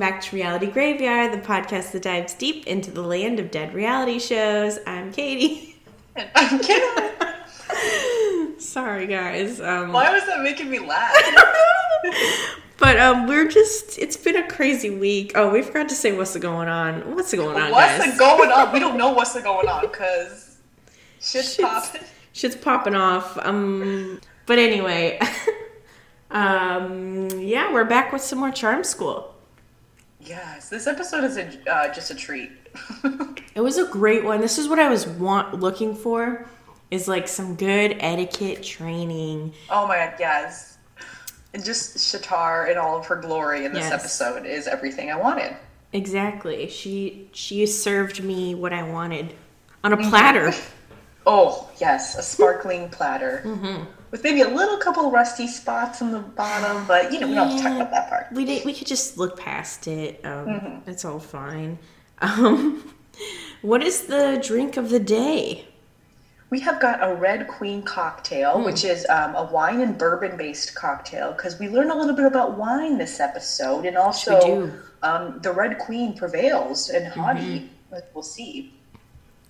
back to Reality Graveyard, the podcast that dives deep into the land of dead reality shows. I'm Katie. And I'm kidding. Sorry, guys. Um, Why was that making me laugh? but um, we're just, it's been a crazy week. Oh, we forgot to say what's going on. What's going on, What's guys? going on? We don't know what's going on because shit's, Shit's- popping. Shit's popping off. Um, but anyway, um, yeah, we're back with some more Charm School. Yes, this episode is a, uh, just a treat. It was a great one. This is what I was want looking for, is like some good etiquette training. oh my god, yes. And just Shatar in all of her glory in this Yes. episode is everything I wanted. Exactly. She she served me what I wanted on a platter. Oh, yes, a sparkling platter. Mm-hmm. With maybe a little couple rusty spots on the bottom, but you know, we don't have to talk about that part. We did, we could just look past it. Um, Mm-hmm. It's all fine. Um, what is the drink of the day? We have got a Red Queen cocktail, Hmm. which is um, a wine and bourbon based cocktail, because we learn a little bit about wine this episode, and also do. Mm-hmm. um, the Red Queen prevails and Hottie. but We'll see.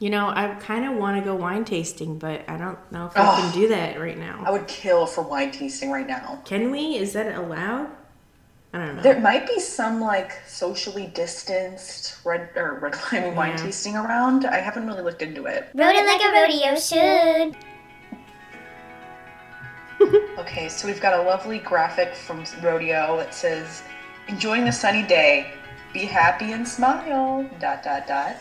You know, I kind of want to go wine tasting, but I don't know if I can do that right now. I would kill for wine tasting right now. Can we? Is that allowed? I don't know. There might be some like socially distanced red or red wine and wine tasting around. I haven't really looked into it. Rode it like a rodeo should. Okay, so we've got a lovely graphic from Rodeo that says, "Enjoying the sunny day, be happy and smile." Dot dot dot.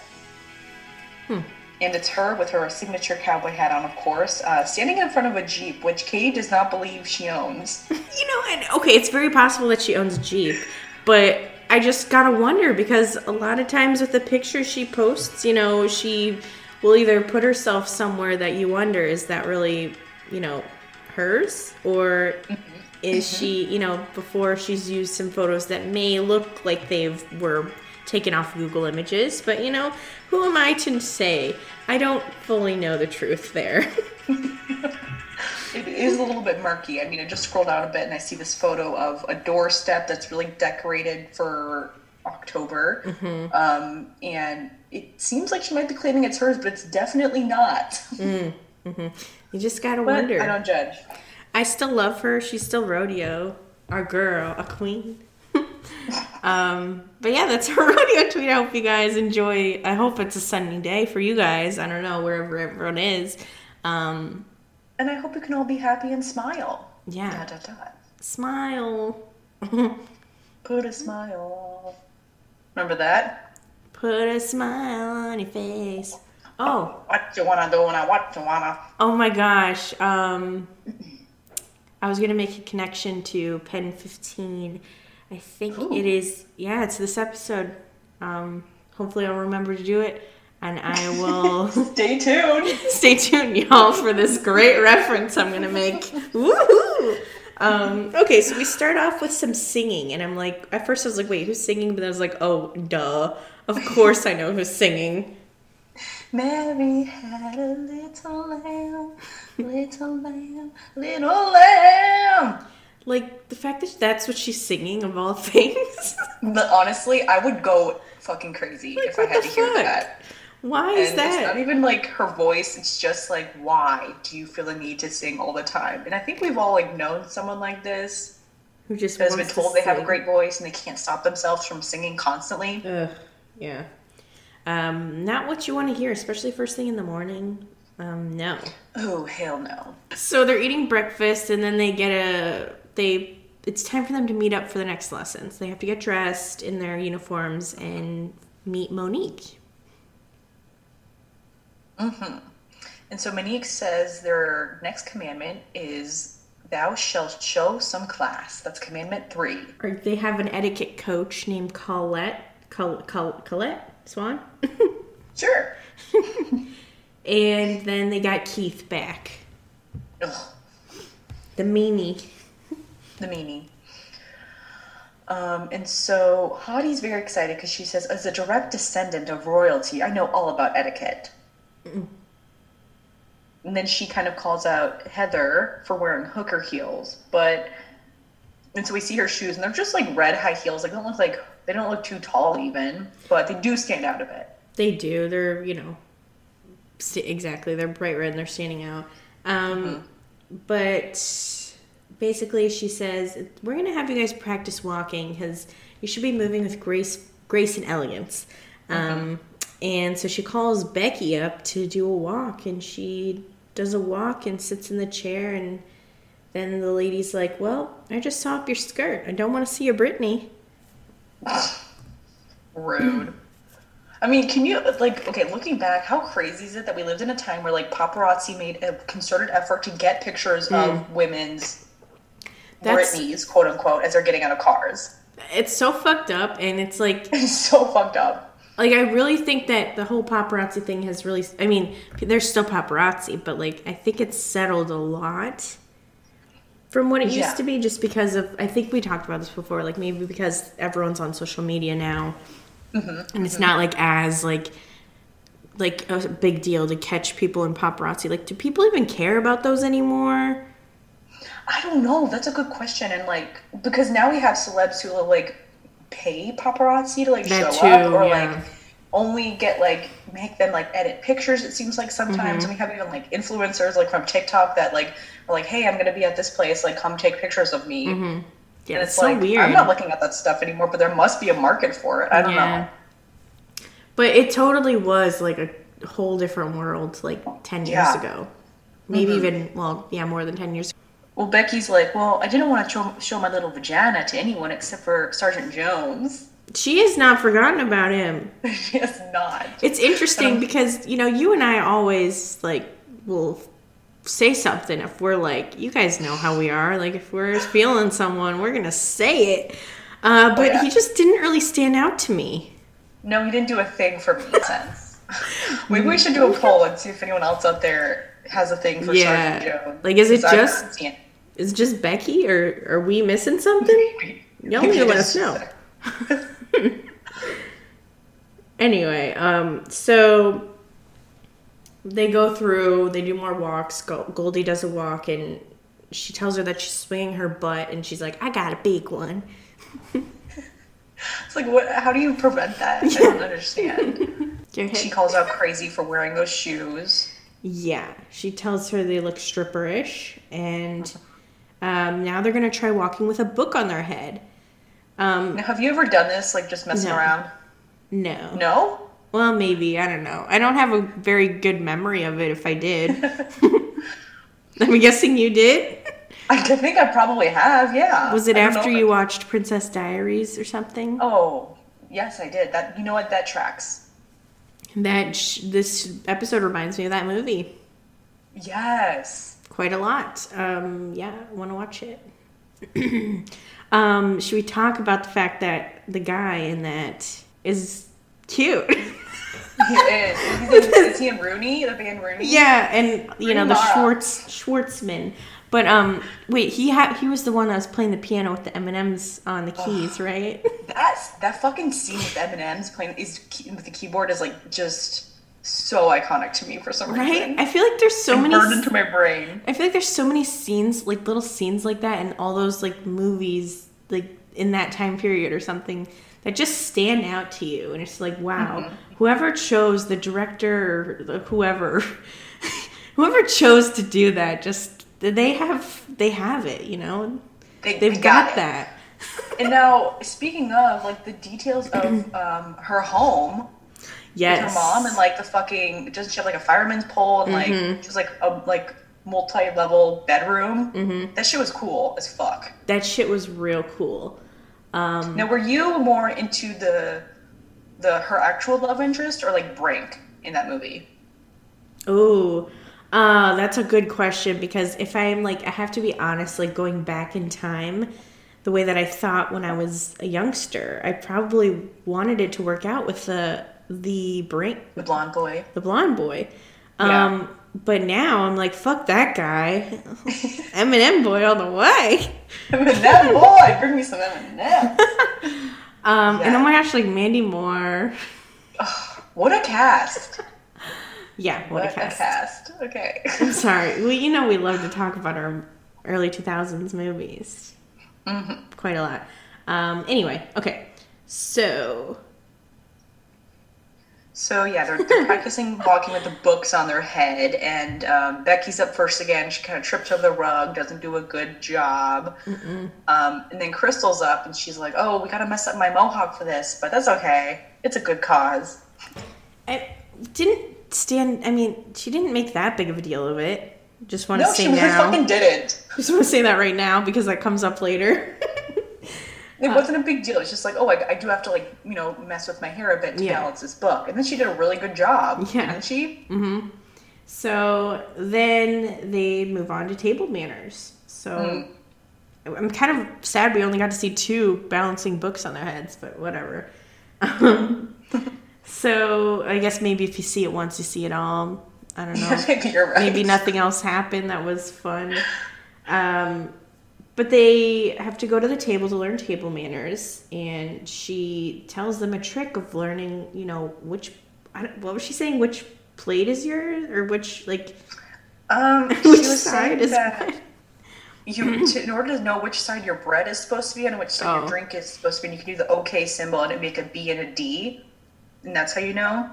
Hmm. And it's her with her signature cowboy hat on, of course, uh, standing in front of a jeep, which Katie does not believe she owns. You know, and okay, it's very possible that she owns a Jeep, but I just gotta wonder because a lot of times with the pictures she posts, you know, she will either put herself somewhere that you wonder is that really, you know, hers or is she, you know, before she's used some photos that may look like they've were taken off Google Images, but you know, who am I to say? I don't fully know the truth there. It is a little bit murky. I mean, I just scrolled out a bit and I see this photo of a doorstep that's really decorated for October. Mm-hmm. Um, and it seems like she might be claiming it's hers, but it's definitely not. you just gotta But wonder. I don't judge. I still love her. She's still rodeo, our girl, a queen. Um, but yeah, that's our rodeo tweet. I hope you guys enjoy. I hope it's a sunny day for you guys. I don't know wherever everyone is. Um, And I hope you can all be happy and smile. yeah, Dot, dot, dot. smile. Put a smile. Remember that? Put a smile on your face. Oh, What you wanna do when I What you wanna? oh my gosh. Um, I was gonna make a connection to PEN15. I think it is. Yeah, it's this episode. Um, hopefully, I'll remember to do it, and I will. Stay tuned. Stay tuned, y'all, for this great reference I'm gonna make. Woohoo! Um, okay, so we start off with some singing, and I'm like, at first I was like, wait, who's singing? But I was like, oh, duh. Of course I know who's singing. Mary had a little lamb, little lamb, little lamb. Like, the fact that that's what she's singing, of all things. But honestly, I would go fucking crazy Like, if I had to hear that. Why And is it's not even like her voice, it's just like, why do you feel the need to sing all the time? And I think we've all like known someone like this Who just has been to told they have a great voice and they can't stop themselves from singing constantly. Ugh, yeah. Um, not what you want to hear, especially first thing in the morning. Um, no. Oh, hell no. So they're eating breakfast, and then they get a they. It's time for them to meet up for the next lessons. They have to get dressed in their uniforms and meet Mo'Nique. Mm-hmm. And so Mo'Nique says their next commandment is, Thou shalt show some class. That's commandment three. Or they have an etiquette coach named Colette. Col- Col- Colette Swan. Sure. and then they got Keith back, Ugh, the Mimi. The meanie. Um, and so Hottie's very excited because she says, as a direct descendant of royalty, I know all about etiquette. And then she kind of calls out Heather for wearing hooker heels, but and so we see her shoes and they're just like red high heels. Like they don't look like They don't look too tall even, but they do stand out a bit. They do. They're you know, st- exactly. They're bright red and they're standing out. Um, But basically, she says we're gonna have you guys practice walking because you should be moving with grace, grace and elegance. Um, and so she calls Becky up to do a walk, and she does a walk and sits in the chair and. Then the lady's like, "Well, I just saw up your skirt. I don't want to see your Brittany." Rude. I mean, can you like okay? Looking back, how crazy is it that we lived in a time where like paparazzi made a concerted effort to get pictures of women's That's- Britneys, quote unquote, as they're getting out of cars? It's so fucked up, and it's like It's so fucked up. like I really think that the whole paparazzi thing has really I mean, there's still paparazzi, but like I think it's settled a lot from what it Yeah. used to be just because of I think we talked about this before, like maybe because everyone's on social media now. Mm-hmm, and it's mm-hmm. not like as like like a big deal to catch people in paparazzi. Like do people even care about those anymore? I don't know. That's a good question. And like, because now we have celebs who will like pay paparazzi to like That show too, up or yeah. like only get like make them like edit pictures. It seems like sometimes, Mm-hmm. and we have even like influencers like from TikTok that like are like, hey, I'm gonna be at this place. Like, come take pictures of me. Yeah, And it's so like weird. I'm not looking at that stuff anymore, but there must be a market for it. I don't Yeah. know. But it totally was like a whole different world like 10 years Yeah. ago. Maybe even, well, yeah, more than 10 years Well, Becky's like, well, I didn't want to show, show my little vagina to anyone except for Sergeant Jones. She has not forgotten about him. she has not. It's interesting Um, because, you know, you and I always, like, will say something if we're like, you guys know how we are. Like, if we're feeling someone, we're going to say it. Uh, but yeah. he just didn't really stand out to me. No, he didn't do a thing for me since. Maybe we should do a poll and see if anyone else out there has a thing for Yeah. Sergeant Jones. Like, is it just- haven't seen it. Is just Becky or are we missing something? Y'all need to let us know. Anyway, um, so they go through, they do more walks. Goldie does a walk, and she tells her that she's swinging her butt, and she's like, "I got a big one." It's like, what? How do you prevent that? I don't understand. She calls out crazy for wearing those shoes. Yeah, she tells her they look stripperish, and um, now they're gonna try walking with a book on their head. Um, Now, have you ever done this, like just messing No. around? no, No. well, maybe I don't know. I don't have a very good memory of it. If I did, I'm guessing you did. I think I probably have. Yeah. Was it after you I- watched Princess Diaries or something? Oh, yes, I did. That you know what? That tracks. That sh- this episode reminds me of that movie Yes. Quite a lot. Um, yeah, I want to watch it. um, should we talk about the fact that the guy in that is cute? He is. He's in, is he in Rooney? The band Rooney? yeah, and you know the Mara. Schwartz Schwartzman. But um, wait, he had he was the one that was playing the piano with the M and M's on the keys, right? That's that fucking scene with M&M's playing is with the keyboard is like just so iconic to me for some Right? reason. I feel like there's so many. burned into my brain. I feel like there's so many scenes, like little scenes like that, in all those like movies, like in that time period or something, that just stand out to you, and it's like, wow, Mm-hmm. whoever chose the director, or the, whoever, whoever chose to do that, just they have they have it, you know, They, they've they got, it. that. And now, speaking of like the details of um, her home, Yes, with her mom, and like the fucking doesn't she have like a fireman's pole and Mm-hmm. like just like a like multi-level bedroom? Mm-hmm. That shit was cool as fuck. that shit was real cool. Um, Now, were you more into the the her actual love interest or like Brink in that movie? Oh, uh, that's a good question because if I'm like, I have to be honest, like going back in time, the way that I thought when I was a youngster, I probably wanted it to work out with the the brink, The blonde boy. the blonde boy. Yeah. Um, but now I'm like, fuck that guy, Eminem boy all the way. that boy, bring me some M&M. Um, and Yeah. oh my gosh, like Mandy Moore. What a cast! Yeah, what, What a cast. cast. Okay. I'm sorry. Well, you know we love to talk about our early 2000s movies. Mm-hmm. Quite a lot. Um, anyway, okay. So, So yeah, they're, they're practicing walking with the books on their head, and um, Becky's up first again. She kind of trips over the rug, doesn't do a good job. Um, and then Crystal's up, and she's like, "Oh, we gotta mess up my mohawk for this, but that's okay. It's a good cause." I didn't stand. I mean, she didn't make that big of a deal of it. Just want to No, say she really now. fucking didn't. Just want to say that right now because that comes up later. It wasn't a big deal. It's just like, oh, I, I do have to like, you know, mess with my hair a bit to Yeah. balance this book. And then she did a really good job, Yeah. didn't she? So then they move on to table manners. So I'm kind of sad we only got to see two balancing books on their heads, but whatever. Um, so I guess maybe if you see it once, you see it all. I don't know. Maybe you're right. maybe nothing else happened that was fun. Um, but they have to go to the table to learn table manners, and she tells them a trick of learning, you know, which, what was she saying? Which plate is yours? Or which, like, Um, which side is that you, to, in order to know which side your bread is supposed to be on and which side Oh. your drink is supposed to be, you can do the OK symbol and it make a B and a D, and that's how you know.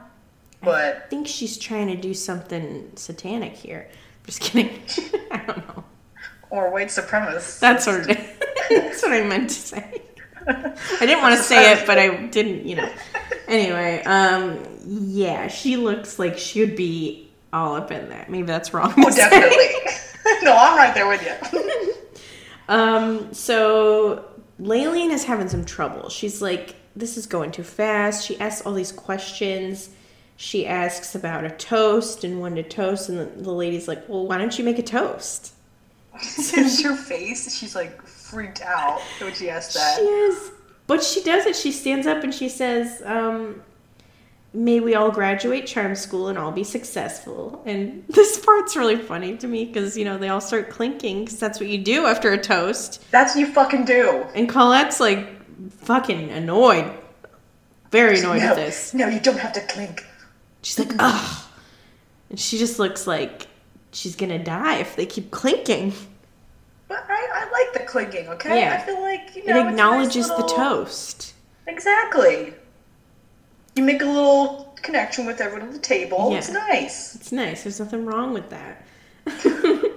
But i think she's trying to do something satanic here. Just kidding. I don't know. Or white supremacist. That's what that's what I meant to say. I didn't want to say it, but I didn't, you know. Anyway, um, yeah, she looks like she would be all up in that. Maybe that's wrong. Oh, definitely. no, I'm right there with you. Um, so Leilene is having some trouble. She's like, this is going too fast. She asks all these questions. She asks about a toast and when to toast, and the, the lady's like, well, why don't you make a toast? There's her face. She's like freaked out when she asked that. She is. But she does it. She stands up and she says, um, May we all graduate charm school and all be successful. And this part's really funny to me because, you know, they all start clinking because that's what you do after a toast. That's what you fucking do. And Colette's like fucking annoyed. Very annoyed no, with this. no, you don't have to clink. She's like, ugh. And she just looks like she's gonna die if they keep clinking. But I, I like the clinking, okay? Yeah. I feel like, you It know, it's a nice acknowledges the toast. Exactly. You make a little connection with everyone at the table. It's nice. It's nice. There's nothing wrong with that.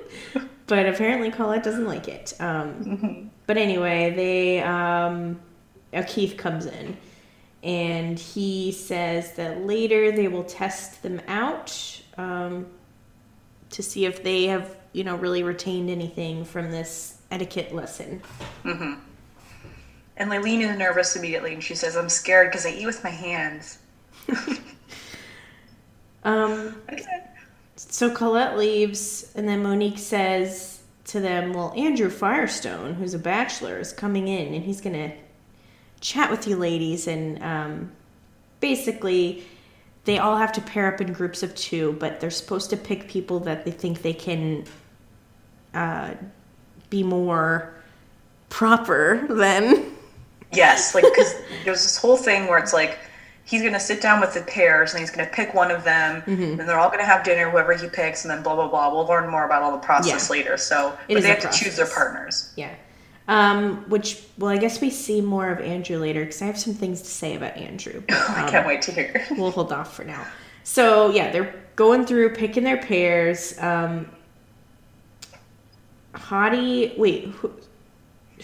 but apparently Colette doesn't like it. Um, But anyway, they um, Keith comes in, and he says that later they will test them out um, to see if they have, you know, really retained anything from this etiquette lesson. And Leilene is nervous immediately, and she says, I'm scared because I eat with my hands. Um, Okay. So Colette leaves, and then Mo'Nique says to them, Well, Andrew Firestone, who's a bachelor, is coming in, and he's going to chat with you ladies. And um, basically, they all have to pair up in groups of two, but they're supposed to pick people that they think they can uh, be more proper than. Yes, like, because there's this whole thing where it's like, he's going to sit down with the pairs and he's going to pick one of them, Mm-hmm. and they're all going to have dinner, whoever he picks, and then blah, blah, blah. We'll learn more about all the process Yeah. later. So, It but they have to choose their partners. Yeah. Um, which, well, I guess we see more of Andrew later because I have some things to say about Andrew. I um, can't wait to hear. we'll hold off for now. So yeah, they're going through picking their pairs. Um, Hottie, wait, who,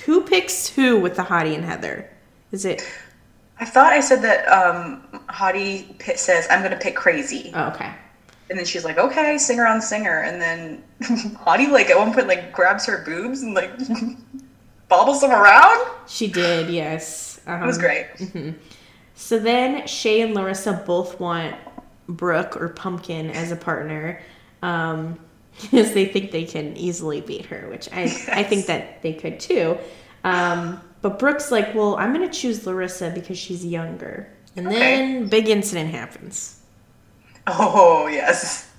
who picks who with the Hottie and Heather? Is it? I thought I said that um, Hottie Pitt says, I'm going to pick crazy. Oh, okay. And then she's like, okay, singer on singer. And then Hottie, like, at one point, like, grabs her boobs and, like, bobbles them around. She did, yes. Um, It was great. So then Shay and Larissa both want Brooke or Pumpkin as a partner. Um, because they think they can easily beat her, which I, I think that they could too. Um, but Brooke's like, well, I'm going to choose Larissa because she's younger. And Okay. then big incident happens. Oh, yes.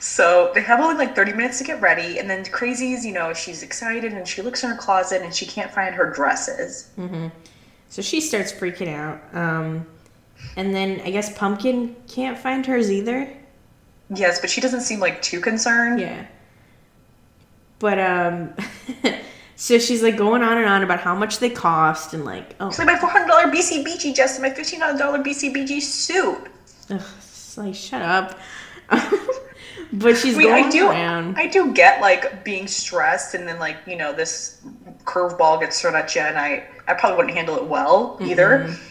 So they have only like 30 minutes to get ready. And then Crazy's, you know, she's excited and she looks in her closet and she can't find her dresses. So she starts freaking out. Um, and then I guess Pumpkin can't find hers either. Yes, but she doesn't seem like too concerned. Yeah. But um So she's like going on and on about how much they cost and like, oh, It's like my four hundred dollar BCBG dress and my fifteen hundred dollar BCBG suit. ugh, it's like shut up. but she's Wait, going I do. around. I do get like being stressed, and then like you know this curveball gets thrown at you, and I I probably wouldn't handle it well either. Mm-hmm.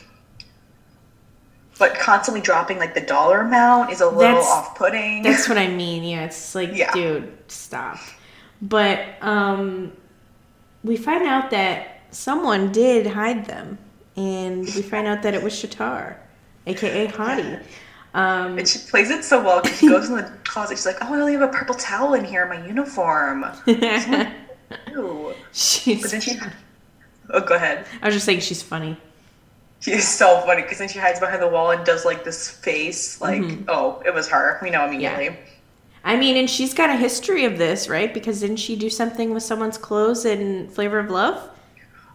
But constantly dropping like the dollar amount is a little That's- off-putting. That's what I mean. Yeah, it's like, Yeah. dude, stop. But um, we find out that someone did hide them, and we find out that it was Shatar, aka Hottie. Um, And she plays it so well because she goes in the closet. She's like, "Oh, I only have a purple towel in here in my uniform." She's. But then she. Oh, go ahead. I was just saying she's funny. She's so funny because then she hides behind the wall and does like this face, like, Mm-hmm. "Oh, it was her." We know immediately. I mean, and she's got a history of this, right? Because didn't she do something with someone's clothes in Flavor of Love?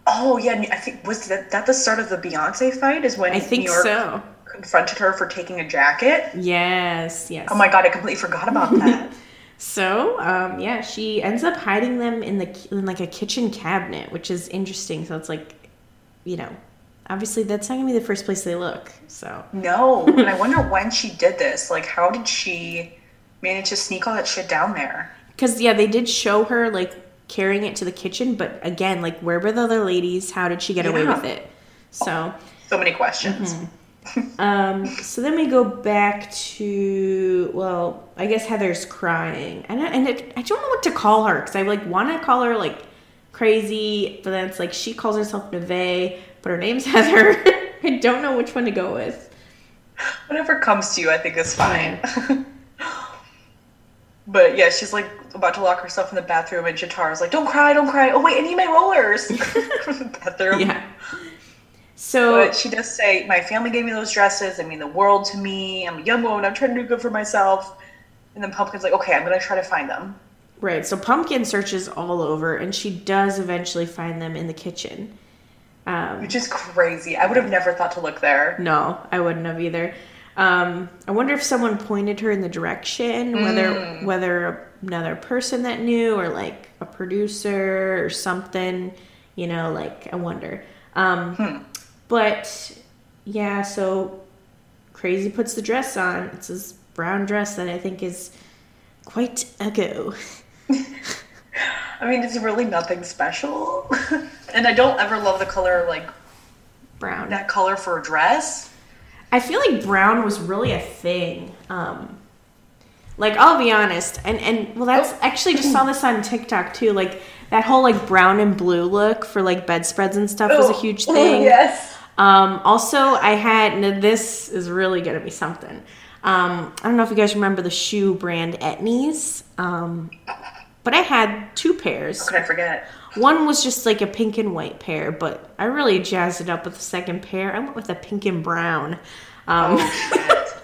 Oh yeah, I think was that that the start of the Beyonce fight? Is when I think New York so. Confronted her for taking a jacket. Yes, yes. Oh my god, I completely forgot about that. So, um, yeah, she ends up hiding them in the in like a kitchen cabinet, which is interesting. So it's like, you know, obviously that's not gonna be the first place they look. So no, and I wonder when she did this. Like, how did she manage to sneak all that shit down there? because yeah, they did show her like carrying it to the kitchen, but again, like where were the other ladies? How did she get away with it? So, So many questions. Mm-hmm. Um, so then we go back to well, I guess Heather's crying, and I, and it, I don't know what to call her because I like want to call her like crazy, but then it's like she calls herself Neve, but her name's Heather. I don't know which one to go with. Whatever comes to you, I think is fine. but yeah, she's like about to lock herself in the bathroom, and Shatar's like, "Don't cry, don't cry." Oh wait, I need my rollers. From the bathroom. Yeah. So But she does say, "My family gave me those dresses. They mean the world to me. I'm a young woman. I'm trying to do good for myself." And then Pumpkin's like, "Okay, I'm gonna try to find them." right, so Pumpkin searches all over, and she does eventually find them in the kitchen. Um, Which is crazy. I would have never thought to look there. No, I wouldn't have either. Um, I wonder if someone pointed her in the direction, whether whether another person that knew or like a producer or something. You know, like I wonder. Um, But yeah, so crazy puts the dress on. It's this brown dress that I think is quite a go. I mean, it's really nothing special. and I don't ever love the color like Brown. that color for a dress. I feel like brown was really a thing. Um, like I'll be honest, and and well, that's actually just saw this on TikTok too. Like that whole like brown and blue look for like bedspreads and stuff was a Oh, huge oh, thing. yes. Um, also, I had this is really gonna be something. Um, I don't know if you guys remember the shoe brand Etnies, um, but I had two pairs. How could I forget? One was just like a pink and white pair, but I really jazzed it up with the second pair. I went with a pink and brown. Um, Oh.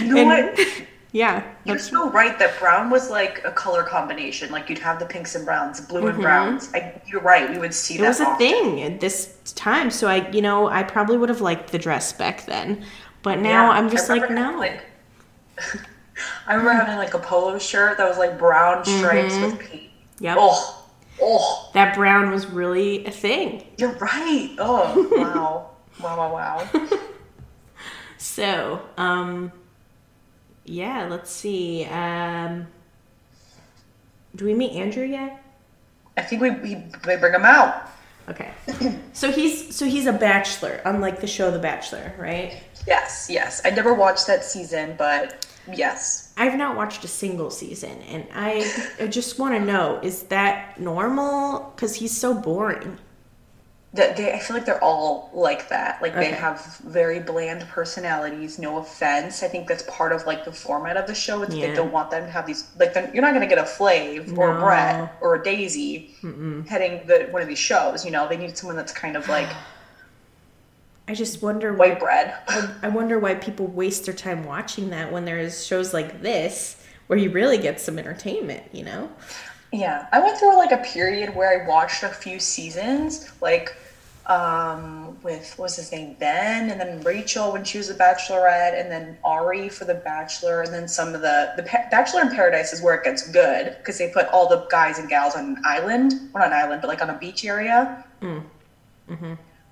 You know And- what? Yeah, You're so right that brown was like a color combination. Like you'd have the pinks and browns, blue and browns. I, you're right. We would see Mm-hmm. it was a often. thing at this time. So I, you know, I probably would have liked the dress back then, but now Yeah, I'm just like, no. like- I remember having like a polo shirt that was like brown stripes with pink. Mm-hmm. Yep. Oh, oh, That brown was really a thing. you're right. Oh, wow, wow, wow, wow. So, um, yeah, let's see. Um, do we meet Andrew yet? I think we, we they bring him out. Okay. So he's so he's a bachelor, unlike the show The Bachelor, right? Yes, yes. I never watched that season, but yes. I've not watched a single season, and I, I just want to know: is that normal? Because he's so boring. That they, I feel like they're all like that. Like they have very bland personalities. No offense. I think that's part of like the format of the show. It's Yeah. they don't want them to have these. Like you're not going to get a Flav or a Brett or a Daisy heading the one of these shows. You know, they need someone that's kind of like I just wonder why. white bread. I, I wonder why people waste their time watching that when there's shows like this where you really get some entertainment. You know? Yeah, I went through like a period where I watched a few seasons. Like, um, with what was his name Ben, and then Rachel when she was a Bachelorette, and then Ari for the Bachelor, and then some of the the pa- Bachelor in Paradise is where it gets good because they put all the guys and gals on an island, well not an island, but like on a beach area.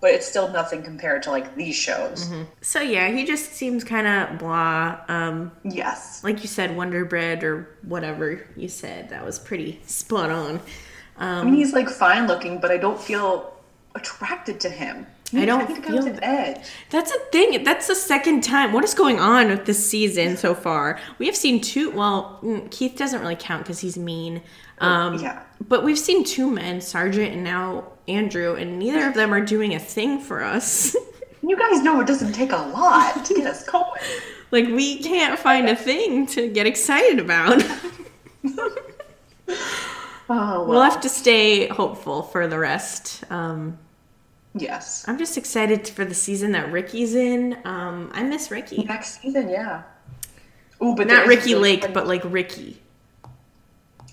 But it's still nothing compared to like these shows. So yeah, he just seems kind of blah. Um, Yes. like you said, Wonder Bread or whatever you said. That was pretty spot on. I mean, he's like fine looking, but I don't feel attracted to him. I don't think feel with edge. That's a thing. That's the second time. What is going on with this season so far? We have seen two. Well, mm, Keith doesn't really count because he's mean. Um, yeah. But we've seen two men, Sergeant and now Andrew, and neither of them are doing a thing for us. You guys know it doesn't take a lot to get us going. like we can't find a thing to get excited about. Oh, well. we'll have to stay hopeful for the rest. Um, yes. I'm just excited for the season that Ricky's in. Um, I miss Ricky. Next season, yeah. Ooh, but Not Ricki Lake, but like Ricky.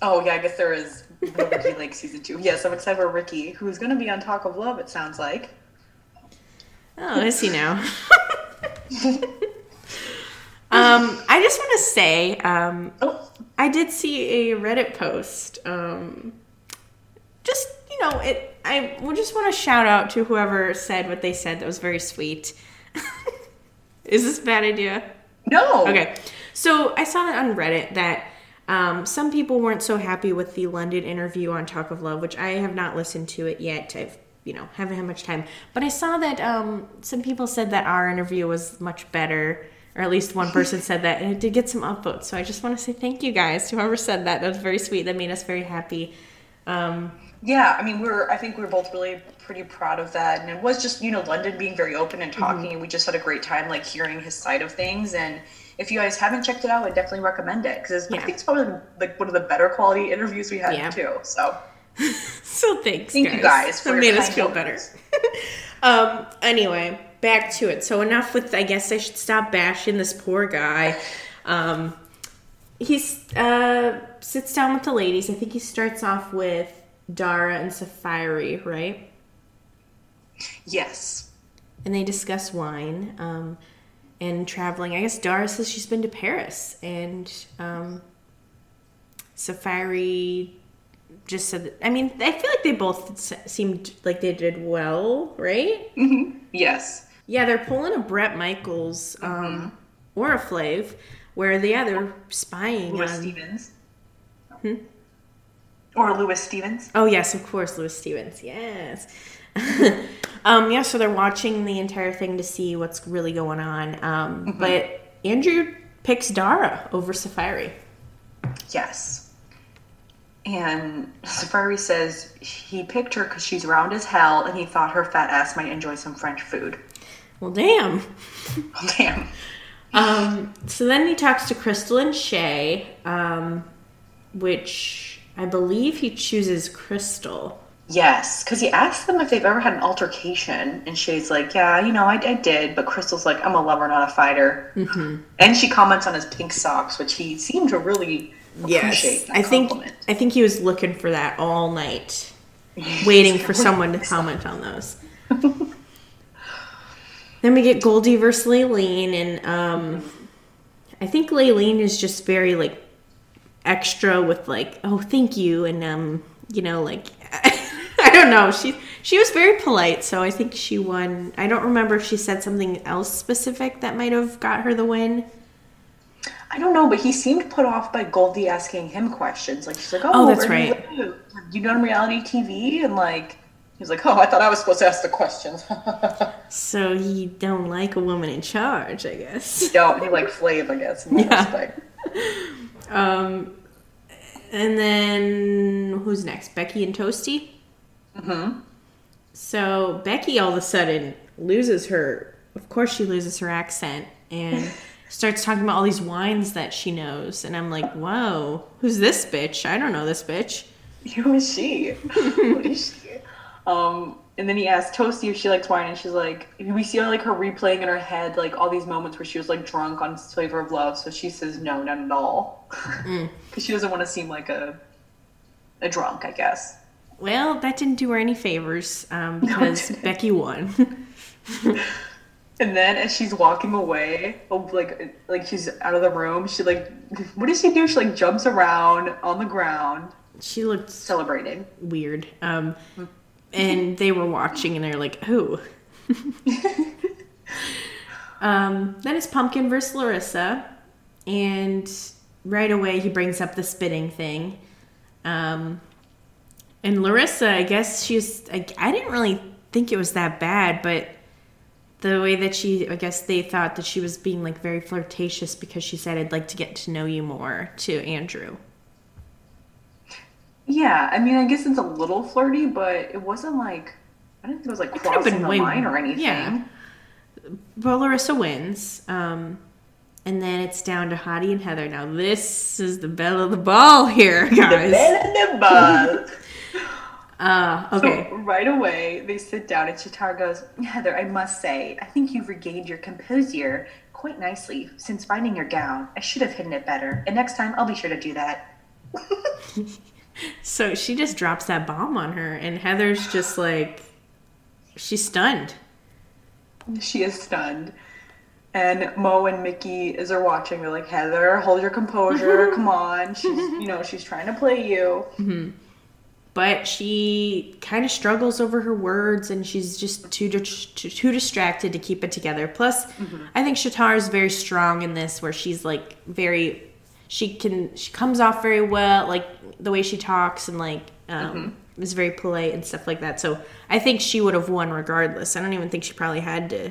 Oh yeah, I guess there is Ricki Lake season two. Yes, I'm excited for Ricky, who's going to be on Talk of Love. It sounds like. Oh, is he now? um, I just want to say, um, Oh, I did see a Reddit post. Um, just you know, it. I would just want to shout out to whoever said what they said. That was very sweet. is this a bad idea? no. Okay, so I saw it on Reddit that um, some people weren't so happy with the London interview on Talk of Love, which I have not listened to it yet. I've you know haven't had much time, but I saw that um, some people said that our interview was much better, or at least one person said that, and it did get some upvotes. So I just want to say thank you guys whoever said that. That was very sweet. That made us very happy. Um, Yeah, I mean, we're. I think we're both really pretty proud of that, and it was just you know London being very open and talking, Mm-hmm. and we just had a great time like hearing his side of things. And if you guys haven't checked it out, I definitely recommend it because I think it's probably like one of the better quality interviews we had Yeah. too. So so thanks, Thank guys. you guys for that made us feel better. um. Anyway, back to it. So enough with. I guess I should stop bashing this poor guy. Um. He's uh sits down with the ladies. I think he starts off with Dara and Saaphyri, right? yes, and they discuss wine um, and traveling. I guess Dara says she's been to Paris, and um, Saaphyri just said. That, I mean, I feel like they both seemed like they did well, right? yes, Yeah, they're pulling a Bret Michaels um, or a Flav, where they, yeah they're spying Louis on. Stevens. Hmm? Or Louis Stevens. Oh yes, of course, Louis Stevens. Yes. um, yeah, so they're watching the entire thing to see what's really going on. Um, But Andrew picks Dara over Saaphyri. Yes. And Saaphyri says he picked her because she's round as hell, and he thought her fat ass might enjoy some French food. Well, damn. Damn. Um, so then he talks to Crystal and Shay, um, which I believe he chooses Crystal. Yes, because he asked them if they've ever had an altercation, and Shay's like, "Yeah, you know, I, I did," but Crystal's like, "I'm a lover, not a fighter." Mm-hmm. And she comments on his pink socks, which he seemed to really appreciate. that I think. I think he was looking for that all night, waiting for someone to comment on those. then we get Goldie versus Leilene, and um, I think Leilene is just very like extra with like, oh, thank you, and um, you know, like I don't know, she she was very polite, so I think she won. I don't remember if she said something else specific that might have got her the win. I don't know, but he seemed put off by Goldie asking him questions. Like she's like, "Oh, Oh, that's you right. live? You done reality TV?" And like he's like, "Oh, I thought I was supposed to ask the questions." So he don't like a woman in charge, I guess. no, he like Flav, I guess. Yeah. respect. Um, and then who's next? Becky and Toasty. Mm-hmm. So Becky all of a sudden loses her. Of course, she loses her accent and starts talking about all these wines that she knows. And I'm like, whoa, who's this bitch? I don't know this bitch. Who is she? what is she? Um, and then he asked Toasty if she likes wine, and she's like, we see like her replaying in her head like all these moments where she was like drunk on Flavor of Love. So she says no, not at all, because she doesn't want to seem like a a drunk, I guess. Well, that didn't do her any favors um, because didn't. Becky won. And then as she's walking away, oh, like like she's out of the room, she like what does she do? She like jumps around on the ground, she looked celebrating. weird. Um, and they were watching and they're like, who? um, then it's Pumpkin versus Larissa. And right away he brings up the spitting thing. Um, and Larissa, I guess she's, I, I didn't really think it was that bad, but the way that she, I guess they thought that she was being like very flirtatious because she said, I'd like to get to know you more to Andrew. Yeah, I mean, I guess it's a little flirty, but it wasn't like I didn't think it was like could've crossing been the way line or anything. Yeah. Well, Larissa wins. Um, and then it's down to Hottie and Heather. Now, this is the belle of the ball here, guys. The belle of the ball. Uh, okay. So right away, they sit down, and Shatar goes, Heather, I must say, I think you've regained your composure quite nicely since finding your gown. I should have hidden it better, and next time I'll be sure to do that. So she just drops that bomb on her, and Heather's just like, she's stunned. She is stunned. And Mo and Mickey, as they're watching, they're like, Heather, hold your composure. Come on. She's, you know, she's trying to play you. Mm-hmm. But she kind of struggles over her words, and she's just too dis- too, too distracted to keep it together. Plus, mm-hmm. I think Shatar is very strong in this, where she's like very, she can she comes off very well, like the way she talks and like um, is very polite and stuff like that. So I think she would have won regardless. I don't even think she probably had to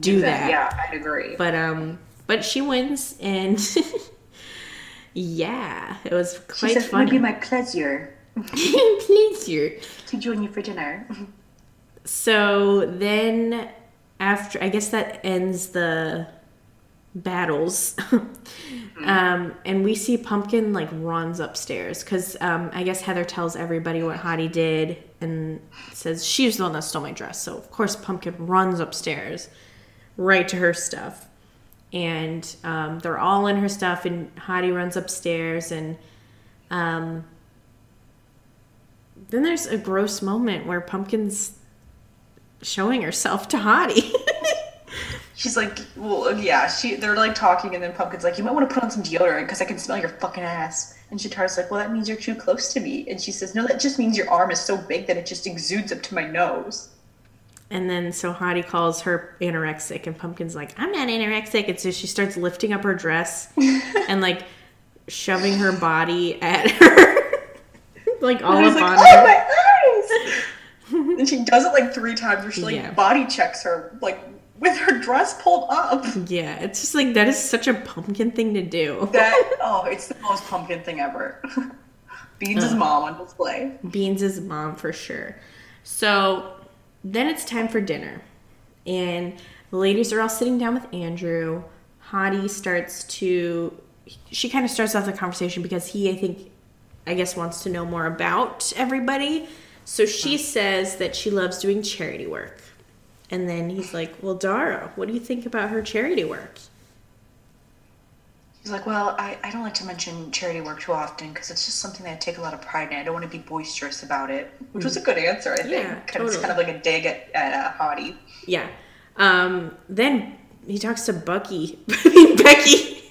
do that. Yeah, I'd agree. But um, but she wins, and yeah, it was quite she says, it would be my pleasure Pleasure. to join you for dinner. So then, after I guess that ends the battles, um, and we see Pumpkin like runs upstairs because um, I guess Heather tells everybody what Hottie did and says she's the one that stole my dress. So of course Pumpkin runs upstairs, right to her stuff, and um, they're all in her stuff, and Hottie runs upstairs and. Um, then there's a gross moment where Pumpkin's showing herself to Hottie. She's like, well, yeah, she, they're like talking, and then Pumpkin's like, you might want to put on some deodorant because I can smell your fucking ass. And Shatar's like, well, that means you're too close to me. And she says, no, that just means your arm is so big that it just exudes up to my nose. and then so Hottie calls her anorexic, and Pumpkin's like, I'm not anorexic. And so she starts lifting up her dress and like shoving her body at her, like all up he's on oh, her. my eyes! and she does it like three times where she like Yeah. body checks her, like with her dress pulled up. Yeah, it's just like that is such a pumpkin thing to do. That, oh, it's the most pumpkin thing ever. Beans' mom on display. Beans' mom for sure. So then it's time for dinner. And the ladies are all sitting down with Andrew. Hottie starts to, she kind of starts off the conversation because he, I think, I guess, wants to know more about everybody. So she says that she loves doing charity work. And then he's like, Well, Dara, what do you think about her charity work? He's like, well, I, I don't like to mention charity work too often because it's just something that I take a lot of pride in. I don't want to be boisterous about it, which was a good answer, I think. Yeah, of, It's kind of like a dig at, at uh, Hottie. Yeah. Um, then he talks to Bucky. I mean, Becky.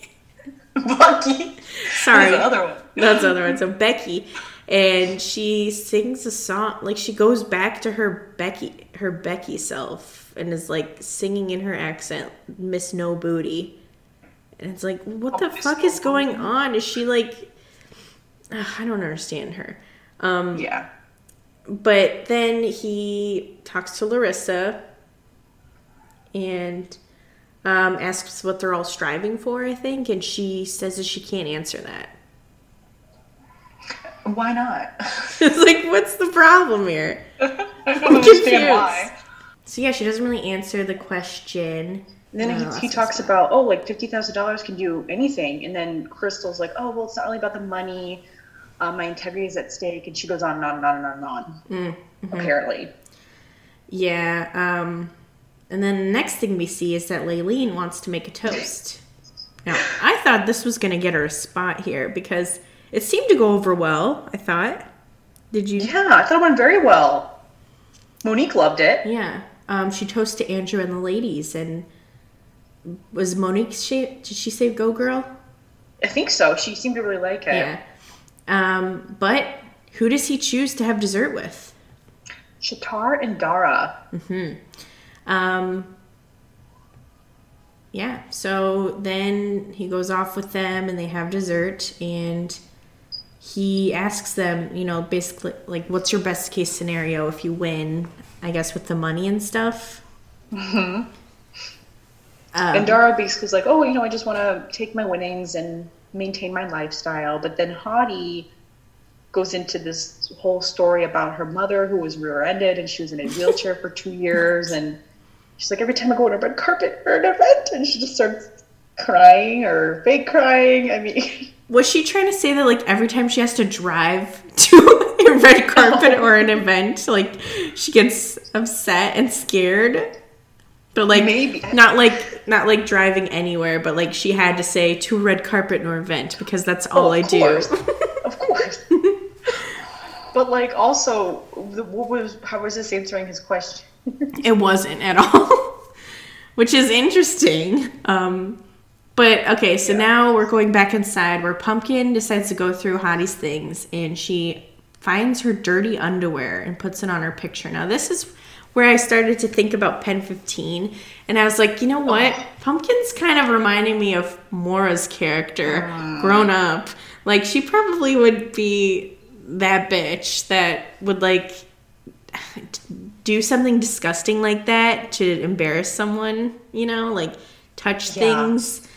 Bucky. Sorry. There's another one. That's the other one. So Becky, and she sings a song. Like she goes back to her Becky, her Becky self, and is like singing in her accent, "Miss No Booty," and it's like, what the Oh, fuck No is going Booty. on? Is she like? Ugh, I don't understand her. Um, Yeah. but then he talks to Larissa and um, asks what they're all striving for, I think, and she says that she can't answer that. Why not? it's like, what's the problem here? I don't understand why. So yeah, she doesn't really answer the question. And then No, he, he talks about, oh, like $50,000 can do anything. And then Crystal's like, oh, well, it's not really about the money. Uh, my integrity is at stake. And she goes on and on and on and on and on. Mm-hmm. Apparently. Yeah. Um, and then the next thing we see is that Leilene wants to make a toast. Now, I thought this was going to get her a spot here because it seemed to go over well, I thought. Did you? Yeah, I thought it went very well. Mo'Nique loved it. Yeah. Um, she toasts to Andrew and the ladies, and was Mo'Nique? She did she say "Go girl"? I think so. She seemed to really like it. Yeah. Um, but who does he choose to have dessert with? Shatar and Dara. hmm Um, yeah. So then he goes off with them, and they have dessert, and he asks them, you know, basically like, "What's your best case scenario if you win?" I guess with the money and stuff. and Um, Dara basically is like, oh, you know, I just want to take my winnings and maintain my lifestyle. But then Hottie goes into this whole story about her mother who was rear-ended and she was in a wheelchair for two years. And she's like, every time I go on a red carpet for an event, and she just starts crying or fake crying. I mean, Was she trying to say that like every time she has to drive to a red carpet or an event, like she gets upset and scared? But like Maybe. not like not like driving anywhere, but like she had to say to a red carpet or event because that's all Oh, I of do. course. of course. but like, also, what was how was this answering his question? It wasn't at all, which is interesting. Um, but okay, so now we're going back inside where Pumpkin decides to go through Hottie's things and she finds her dirty underwear and puts it on her picture. Now, this is where I started to think about PEN15 and I was like, you know what? Oh. Pumpkin's kind of reminding me of Maura's character mm. grown up. Like, she probably would be that bitch that would like do something disgusting like that to embarrass someone, you know, like touch Yeah. things.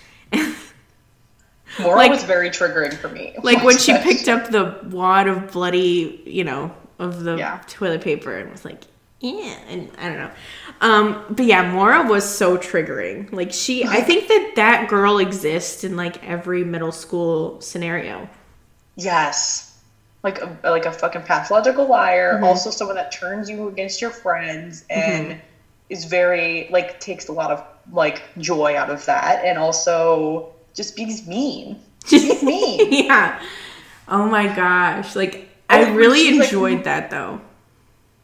Maura Like- was very triggering for me. Like when she picked up the wad of bloody, you know, of the Yeah. toilet paper and was like, yeah, and I don't know. Um, but yeah, Maura was so triggering. Like she, I think that that girl exists in like every middle school scenario. Yes. Like a, like a fucking pathological liar, Mm-hmm. also someone that turns you against your friends and is very like takes a lot of like joy out of that and also just being mean. She's mean. yeah. Oh my gosh. Like I really she's, like, enjoyed that though.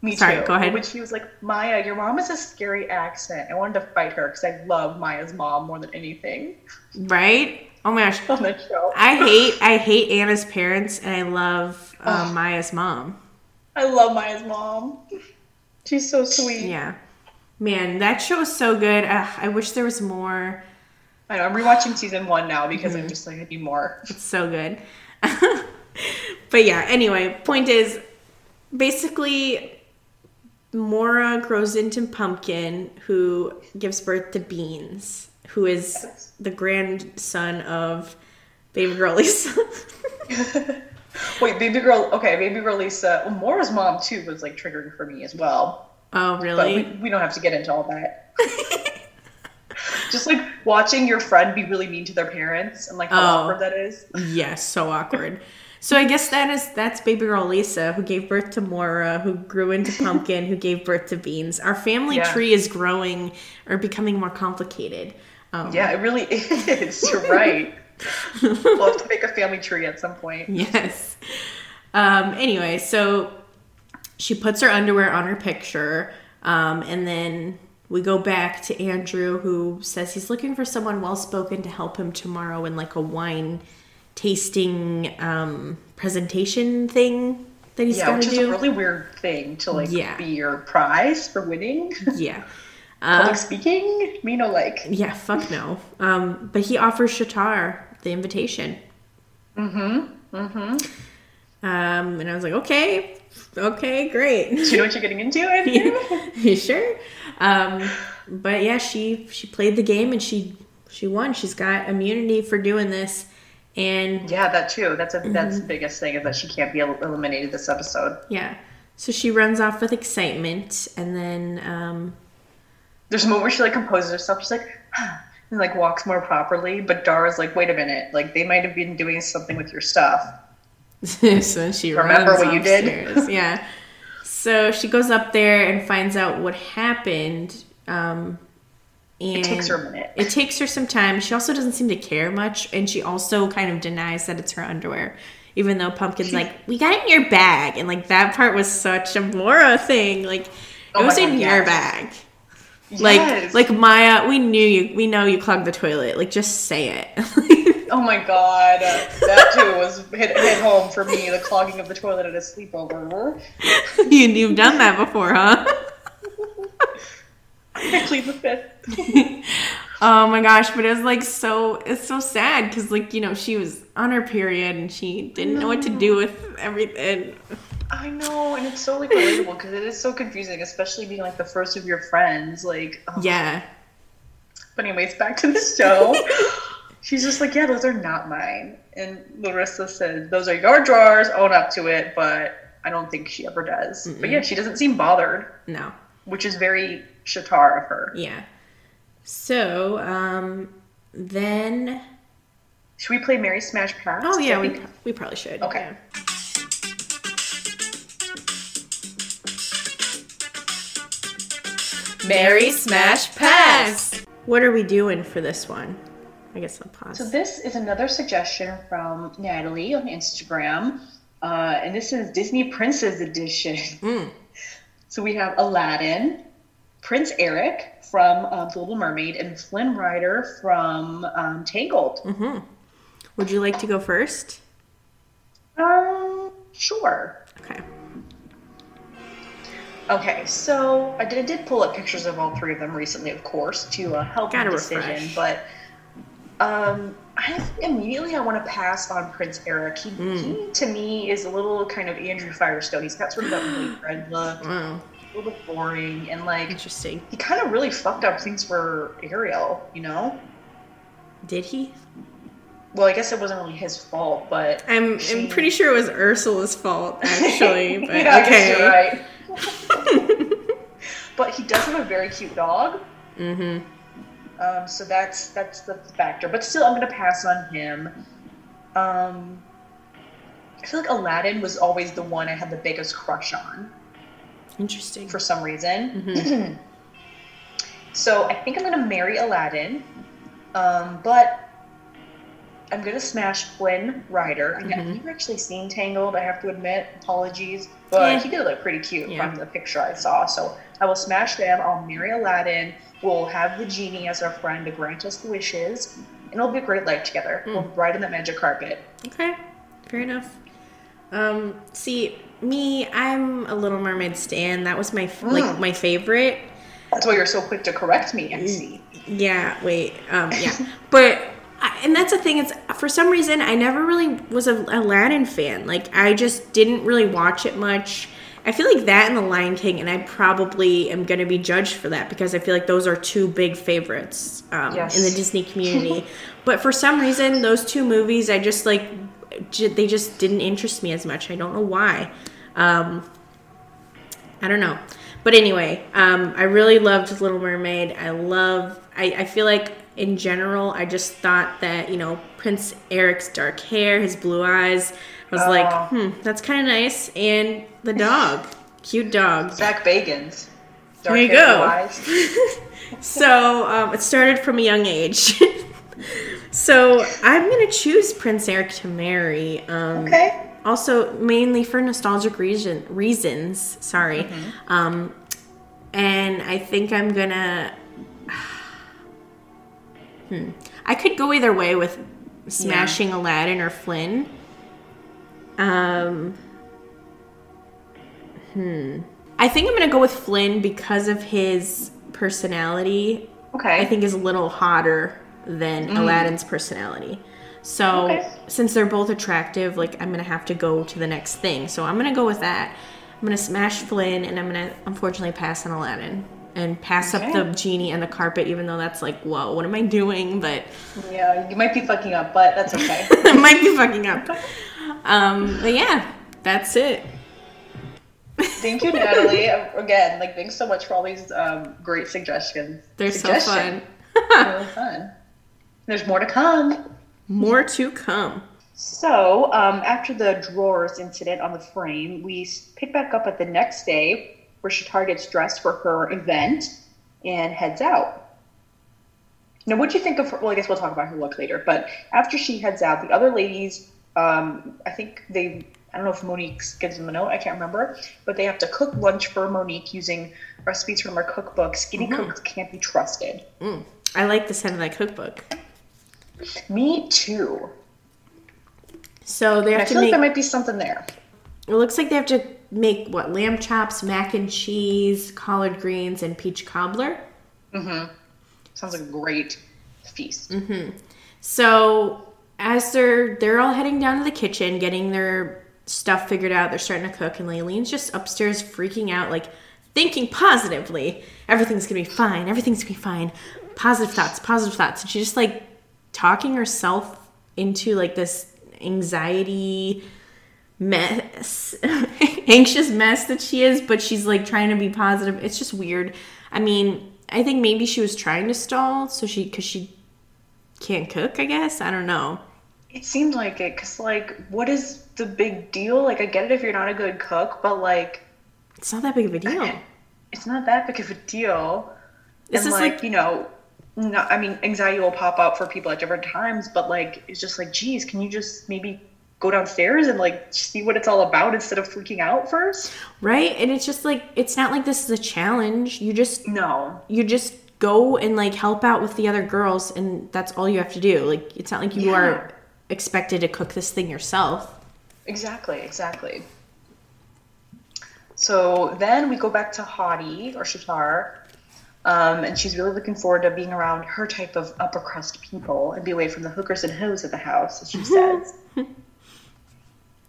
Me Sorry, too. go ahead. When she was like, Maya, your mom has a scary accent. I wanted to fight her because I love Maya's mom more than anything Right? Oh my gosh. on that show. I hate I hate Anna's parents and I love um, Maya's mom. I love Maya's mom. She's so sweet. Yeah. Man, that show is so good. Ugh, I wish there was more. I know. I'm rewatching season one now because Mm-hmm. I'm just like, I need more. It's so good. but yeah, anyway, point is basically Maura grows into Pumpkin who gives birth to Beans, who is the grandson of baby girl Lisa. Wait, baby girl. Okay, baby girl Lisa. Well, Maura's mom too was like triggering for me as well. Oh, But really? we, we don't have to get into all that. Just like watching your friend be really mean to their parents and like how Oh. awkward that is. Yes, so awkward. So I guess that is that's baby girl Lisa who gave birth to Maura, who grew into Pumpkin, who gave birth to Beans. Our family Yeah. tree is growing or becoming more complicated. Um, Yeah, it really is. You're right. we'll have to make a family tree at some point. Yes. Um, anyway, so she puts her underwear on her picture, um, and then we go back to Andrew, who says he's looking for someone well spoken to help him tomorrow in like a wine tasting um, presentation thing that he's Yeah, which to is do. a really weird thing to like Yeah. be your prize for winning. yeah. Public speaking, me no like. Yeah, fuck no. Um, but he offers Shatar the invitation. Mm-hmm. Mm-hmm. Um, and I was like, okay, okay, great. Do you know what you're getting into? Andrew? you sure? Um, but yeah, she she played the game and she she won. She's got immunity for doing this, and Yeah, that too. That's a that's Mm-hmm. the biggest thing is that she can't be el- eliminated this episode. yeah. So she runs off with excitement, and then um, There's a moment where she like composes herself. She's like, and like walks more properly. But Dara's like, wait a minute, like they might have been doing something with your stuff. so she Remember runs what you did? yeah. So she goes up there and finds out what happened. Um, And It takes her a minute. It takes her some time. She also doesn't seem to care much, and she also kind of denies that it's her underwear. Even though Pumpkin's like, we got it in your bag, and like that part was such a Maura thing. Like, it Oh my was in God, your yes. bag. Like, Yes. like Maya, we knew you. We know you clogged the toilet. Like, just say it. Oh my god, that too was hit, hit home for me. The clogging of the toilet at a sleepover. you, you've done that before, huh? I plead the fifth. Oh my gosh, but it was like so it's so sad because like you know she was on her period and she didn't know what to do with everything. I know, and it's so like relatable because it is so confusing, especially being like the first of your friends. Like, oh. Yeah, but anyways, back to the show. She's just like, yeah, those are not mine. And Larissa said, those are your drawers. Own up to it, but I don't think she ever does. But yeah, she doesn't seem bothered, no, which is very Shatar of her. yeah. So um then Should we play Marry Smash Pass? oh yeah we we probably should. Okay. Marry Smash Pass. What are we doing for this one? I guess I'll pause. So this is another suggestion from Natalie on Instagram, uh, and this is Disney Princess Edition. Mm. So we have Aladdin, Prince Eric from um, The Little Mermaid, and Flynn Rider from um, Tangled. Mm-hmm. Would you like to go first? Um, sure. Okay. Okay, so I did, I did pull up pictures of all three of them recently, of course, to uh, help Gotta my decision. refresh. But um, I think immediately I want to pass on Prince Eric. He, Hmm. he, to me, is a little kind of Andrew Firestone. He's got sort of that white red look, Wow. a little bit boring, and like Interesting. he kind of really fucked up things for Ariel. You know? Did he? Well, I guess it wasn't really his fault, but I'm I'm pretty sure it was Ursula's fault actually, but yeah, I guess okay. you're right. but he does have a very cute dog. Mm-hmm. Um, so that's that's the factor. But still, I'm gonna pass on him. Um, I feel like Aladdin was always the one I had the biggest crush on Interesting. for some reason. Mhm. So I think I'm gonna marry Aladdin. Um, but I'm gonna smash Flynn Rider. I I've never actually seen Tangled. I have to admit, apologies, but Yeah. he did look pretty cute Yeah. from the picture I saw. So I will smash them. I'll marry Aladdin. We'll have the genie as our friend to grant us the wishes, and it'll be a great life together. Mm. We'll ride on that magic carpet. Okay, fair enough. Um, see, me, I'm a Little Mermaid stan. That was my f like Mm. my favorite. That's why you're so quick to correct me, MC. Yeah, wait, um, yeah, but I, and that's the thing. It's for some reason I never really was a Aladdin fan. Like I just didn't really watch it much. I feel like that and The Lion King, and I probably am going to be judged for that because I feel like those are two big favorites um, Yes. in the Disney community. but for some reason, those two movies, I just like j- they just didn't interest me as much. I don't know why. Um, I don't know. But anyway, um, I really loved Little Mermaid. I love, I, I feel like in general, I just thought that, you know, Prince Eric's dark hair, his blue eyes, I was Oh. like, hmm, that's kind of nice. And the dog, cute dog. Zach Bagans. There you go. eyes. So um, it started from a young age. so I'm going to choose Prince Eric to marry. Um, Okay. also mainly for nostalgic reason reasons sorry um and i think i'm gonna hmm i could go either way with smashing aladdin or flynn um hmm i think i'm gonna go with flynn because of his personality Okay. I think is a little hotter than Aladdin's personality. So Okay. since they're both attractive, like I'm gonna have to go to the next thing. So I'm gonna go with that. I'm gonna smash Flynn, and I'm gonna unfortunately pass on Aladdin and pass up the genie and the carpet, even though that's like, whoa, what am I doing? But Yeah, you might be fucking up, but that's okay. I might be fucking up. Um, but yeah, that's it. Thank you, Natalie. Again, like thanks so much for all these um, great suggestions. They're so fun. They're really fun. There's more to come. More to come. So, um, after the drawers incident on the frame, we pick back up at the next day where Shatar gets dressed for her event and heads out. Now, what do you think of her? Well, I guess we'll talk about her look later. But after she heads out, the other ladies, um, I think they, I don't know if Mo'Nique gives them a note, I can't remember, but they have to cook lunch for Mo'Nique using recipes from her cookbook. Skinny cooks can't be trusted. Mm. I like the scent of that cookbook. Me too. So they I have to I feel like make. there might be something there. It looks like they have to make what lamb chops, mac and cheese, collard greens, and peach cobbler. Mhm. Sounds like a great feast. Mhm. So as they're they're all heading down to the kitchen, getting their stuff figured out, they're starting to cook, and Leilene's just upstairs freaking out, like thinking positively. Everything's gonna be fine. Everything's gonna be fine. Positive thoughts. Positive thoughts. And she's just like talking herself into like this anxiety mess anxious mess that she is but she's like trying to be positive. It's just weird. I mean i think maybe she was trying to stall so she because she can't cook i guess? I don't know. It seemed like it, because, like, what is the big deal? Like, I get it if you're not a good cook, but, like, it's not that big of a deal. It's not that big of a deal. This and is like, like- you know, no, I mean, anxiety will pop up for people at different times, but like, it's just like, geez, can you just maybe go downstairs and like see what it's all about instead of freaking out first? right and it's just like it's not like this is a challenge you just No. you just go and like help out with the other girls and that's all you have to do like it's not like you Yeah. are expected to cook this thing yourself Exactly, exactly. So then we go back to Hottie or Shatar, um, and she's really looking forward to being around her type of upper crust people and be away from the hookers and hoes at the house, as she says.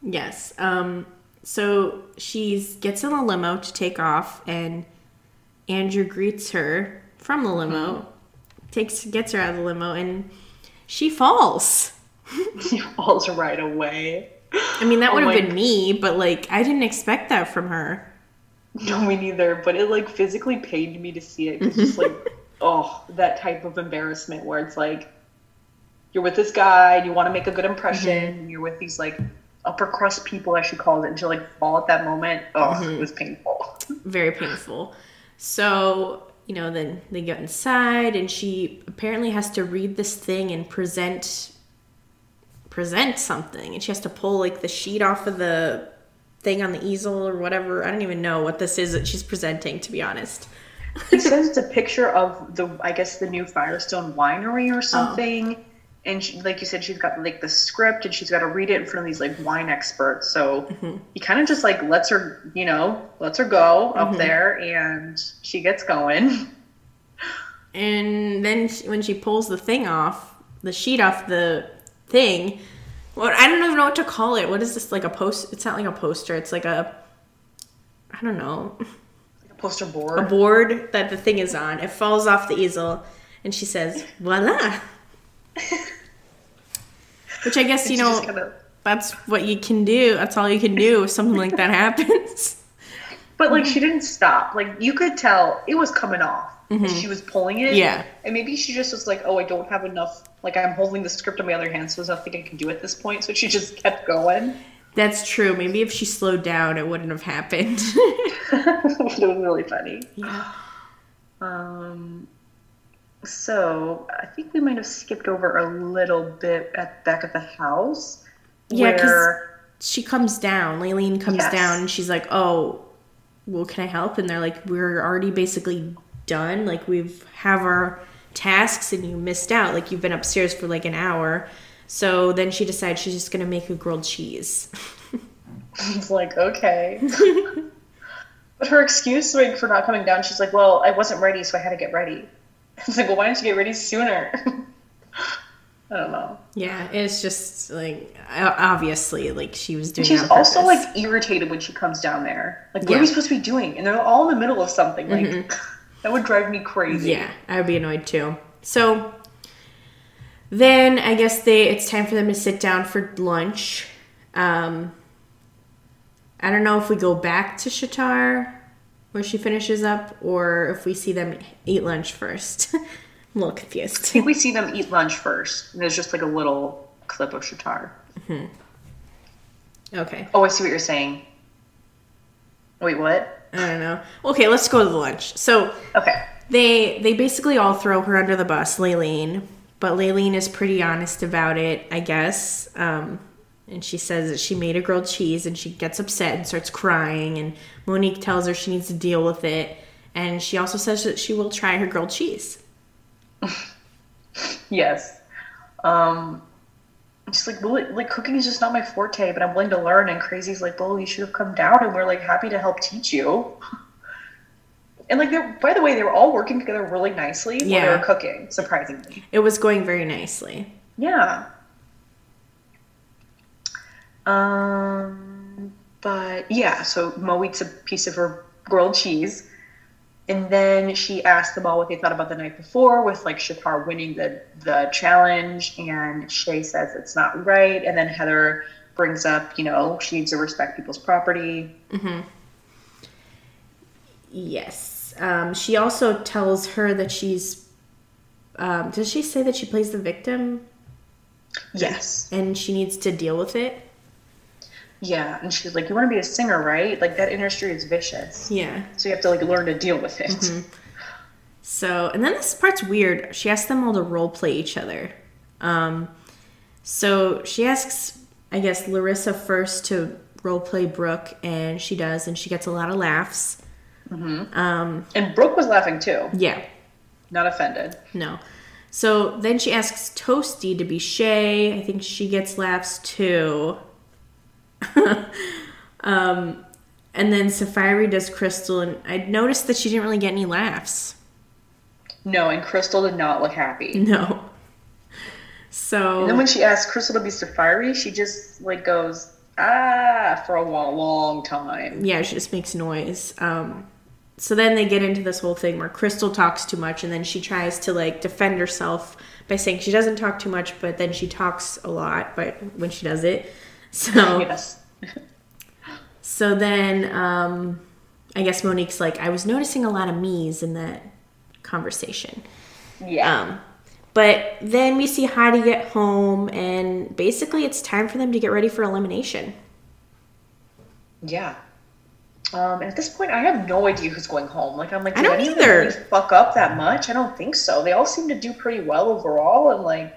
Yes. Um, so she's gets in a limo to take off, and Andrew greets her from the limo, takes gets her out of the limo, and she falls. she falls right away. I mean, that would have been me, but like I didn't expect that from her. No, me neither. But it like physically pained me to see it. it's just like, oh, that type of embarrassment where it's like, you're with this guy and you want to make a good impression. And you're with these like upper crust people, I should call it, and to like fall at that moment. Oh, mm-hmm. it was painful. Very painful. So you know, then they get inside, and she apparently has to read this thing and present present something, and she has to pull like the sheet off of the thing on the easel or whatever. I don't even know what this is that she's presenting, to be honest. It says it's a picture of the, I guess, the new Firestone Winery or oh. something. And she, like you said, she's got like the script and she's got to read it in front of these like wine experts. So mm-hmm. he kind of just like lets her, you know, lets her go up mm-hmm. there and she gets going. And then she, when she pulls the thing off, the sheet off the thing, well, I don't even know what to call it. What is this like a post? It's not like a poster. It's like a, I don't know, a Poster board. a board that the thing is on. It falls off the easel, and she says, "Voila." Which I guess you know kinda- that's what you can do. That's all you can do if something like that happens. but like she didn't stop. Like you could tell it was coming off. as She was pulling it. Yeah. And maybe she just was like, oh, I don't have enough. Like I'm holding the script on my other hand, so there's nothing I can do at this point. So she just kept going. That's true. Maybe if she slowed down, it wouldn't have happened. it was really funny. yeah. Um, so I think we might have skipped over a little bit at back of the house. Yeah, 'cause- where she comes down. Leilene comes Yes. down and she's like, "Oh, well, can I help?" And they're like, "We're already basically done. Like we've have our tasks, and you missed out. Like you've been upstairs for like an hour." So then she decides she's just gonna make a grilled cheese. it's like okay. but her excuse like for not coming down, she's like, "Well, I wasn't ready, so I had to get ready." It's like, "Well, why didn't you get ready sooner?" I don't know. yeah, it's just like obviously like she was doing. She's also purpose. like irritated when she comes down there. Like, what Yeah. are we supposed to be doing? And they're all in the middle of something. Like, that would drive me crazy. Yeah, I would be annoyed too. So then I guess they it's time for them to sit down for lunch. Um I don't know if we go back to Shatar where she finishes up or if we see them eat lunch first. I'm a little confused. I think we see them eat lunch first. And there's just like a little clip of Shatar. Okay. Oh, I see what you're saying. Wait, what? I don't know. Okay, let's go to the lunch. So Okay. they they basically all throw her under the bus, Leilene. But Leilene is pretty honest about it, I guess. Um, and she says that she made a grilled cheese and she gets upset and starts crying and Mo'Nique tells her she needs to deal with it and she also says that she will try her grilled cheese. Yes. Um, just like well, like cooking is just not my forte, but I'm willing to learn. And Crazy's like, well, you should have come down, and we're like happy to help teach you. And like, they're by the way, they were all working together really nicely while they Yeah. were cooking. Surprisingly, It was going very nicely. yeah. Um, but yeah, so Mo eats a piece of her grilled cheese. And then she asked them all what they thought about the night before, with like Shatar winning the the challenge, and Shay says it's not right. And then Heather brings up, you know, she needs to respect people's property. Yes. Um, she also tells her that she's. Um, does she say that she plays the victim Yes. and she needs to deal with it? Yeah, and she's like, "You want to be a singer, right? Like that industry is vicious, Yeah. so you have to like learn to deal with it." Mm-hmm. So, and then this part's weird. She asks them all to role play each other. Um, so she asks, I guess, Larissa first to role play Brooke, and she does, and she gets a lot of laughs. Mm-hmm. Um, and Brooke was laughing too, Yeah, not offended. no. So then she asks Toastee to be Shay. I think she gets laughs too. um, and then Saaphyri does Crystal, and I noticed that she didn't really get any laughs. No, and Crystal did not look happy. No. So And then when she asked Crystal to be Saaphyri, she just like goes ah for a long, long time. yeah, she just makes noise. Um, so then they get into this whole thing where Crystal talks too much, and then she tries to like defend herself by saying she doesn't talk too much, but then she talks a lot. But when she does it, so Yes. so then um, I guess Mo'Nique's like, I was noticing a lot of me's in that conversation. Yeah. Um, but then we see Heidi get home, and basically it's time for them to get ready for elimination. yeah. Um, and at this point, I have no idea who's going home. Like, I'm like, I don't any of them either. really fuck up that much? I don't think so. They all seem to do pretty well overall, and like,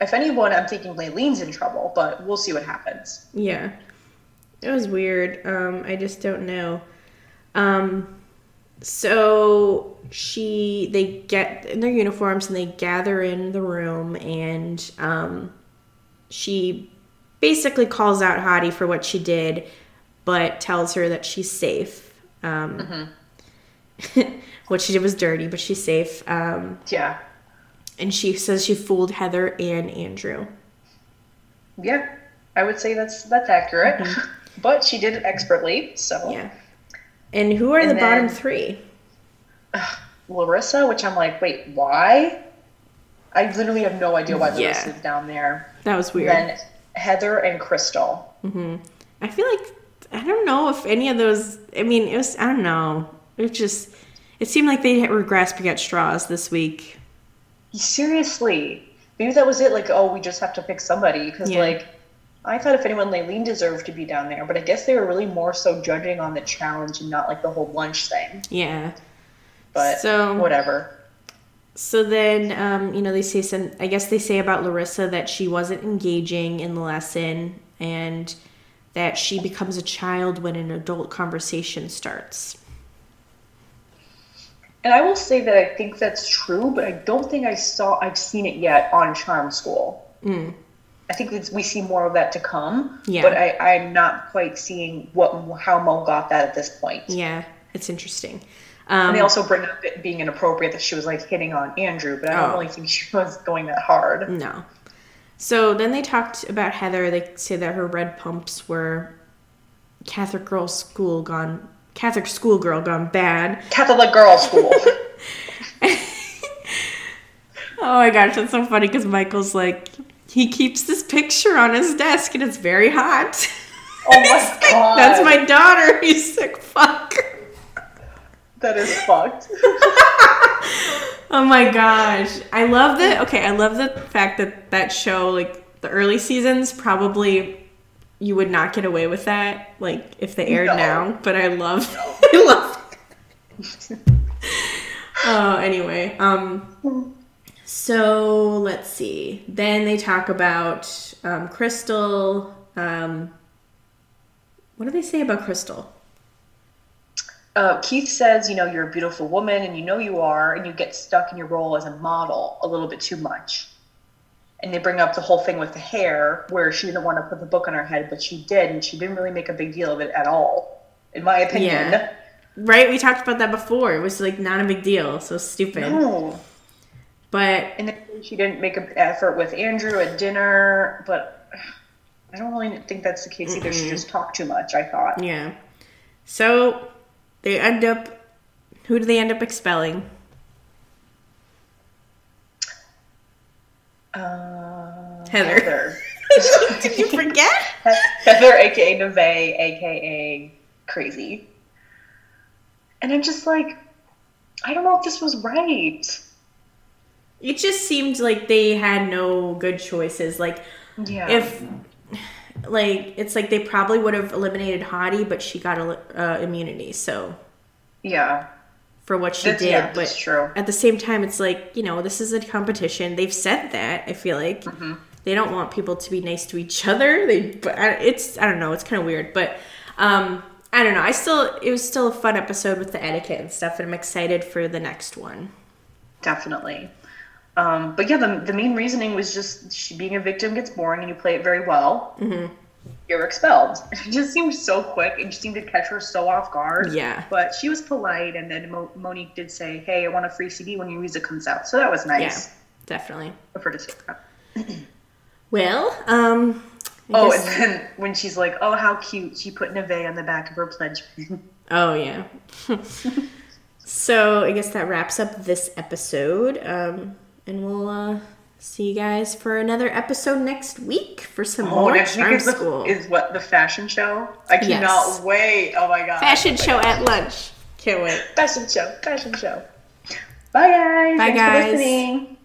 if anyone, I'm thinking Leilene's in trouble, but we'll see what happens. Yeah. It was weird. Um, I just don't know. Um, so she they get in their uniforms and they gather in the room and um, she basically calls out Hottie for what she did, but tells her that she's safe. Um, what she did was dirty, but she's safe. Um, Yeah. And she says she fooled Heather and Andrew. Yeah. I would say that's that's accurate. But she did it expertly, so Mm-hmm. Yeah. And who are And the bottom then- three? Larissa, which I'm like, wait, why? I literally have no idea why Yeah. Larissa's down there. That was weird. Then Heather and Crystal. Hmm. I feel like I don't know if any of those. I mean, it was I don't know. It just it seemed like they were grasping at straws this week. Seriously. Maybe that was it, like, oh, we just have to pick somebody. Because, Yeah. like, I thought if anyone, Leilene deserved to be down there. But I guess they were really more so judging on the challenge and not, like, the whole lunch thing. Yeah. But So- whatever. So then, um, you know, they say some. I guess they say about Larissa that she wasn't engaging in the lesson and that she becomes a child when an adult conversation starts. And I will say that I think that's true, but I don't think I saw, I've seen it yet on Charm School. I think we see more of that to come. Yeah. But I, I'm not quite seeing what how Mo got that at this point. Yeah, it's interesting. And Um, they also bring up it being inappropriate that she was like hitting on Andrew, but I don't Oh. really think she was going that hard. No. So then they talked about Heather. They say that her red pumps were Catholic girl school gone Catholic schoolgirl gone bad. Catholic girls' school. Oh my gosh, that's so funny because Michael's like he keeps this picture on his desk and it's very hot. Oh my god. That's my daughter. You sick fuck. That is fucked. Oh my gosh. I love the okay, I love the fact that that show like the early seasons probably you would not get away with that like if they aired No. now, but I love I love Oh, anyway. Um. So let's see. Then they talk about um, Crystal. Um, what do they say about Crystal? Uh, Keith says, you know, you're a beautiful woman and you know you are, and you get stuck in your role as a model a little bit too much. And they bring up the whole thing with the hair, where she didn't want to put the book on her head, but she did, and she didn't really make a big deal of it at all, in my opinion. Yeah. Right? We talked about that before. It was like not a big deal. So stupid. No. But And then she didn't make an effort with Andrew at dinner, but I don't really think that's the case either. She just talked too much, I thought. yeah. So they end up. Who do they end up expelling? Uh, Heather. Heather. Did you forget? Heather, aka Neve, aka Crazy. And I'm just like, I don't know if this was right. It just seemed like they had no good choices. Like Yeah. if like it's like they probably would have eliminated Hottie, but she got uh, immunity. So yeah. For what she That's- did, yeah, but true. at the same time, it's like you know this is a competition. They've said that. I feel like Mm-hmm. they don't want people to be nice to each other. They, but it's I don't know. It's kind of weird, but um, I don't know. I still it was still a fun episode with the etiquette and stuff, and I'm excited for the next one. Definitely. Um, but yeah, the, the main reasoning was just she, being a victim gets boring and you play it very well. Mm-hmm. You're expelled. It just seemed so quick and just seemed to catch her so off guard. Yeah. But she was polite, and then Mo- Mo'Nique did say, "Hey, I want a free CD when your music comes out." So that was nice Yeah, definitely. her to say that. Well, um, I Oh, guess- and then when she's like, "Oh, how cute!" She put Neve on the back of her pledge. Oh yeah. so I guess that wraps up this episode. Um, and we'll uh, see you guys for another episode next week for some Oh, more next week is, the, School is what the fashion show. I cannot Yes. wait. Oh my god! fashion Oh my show God. at lunch. Can't wait. Fashion show. Fashion show. Bye guys. Bye, Thanks guys. for listening.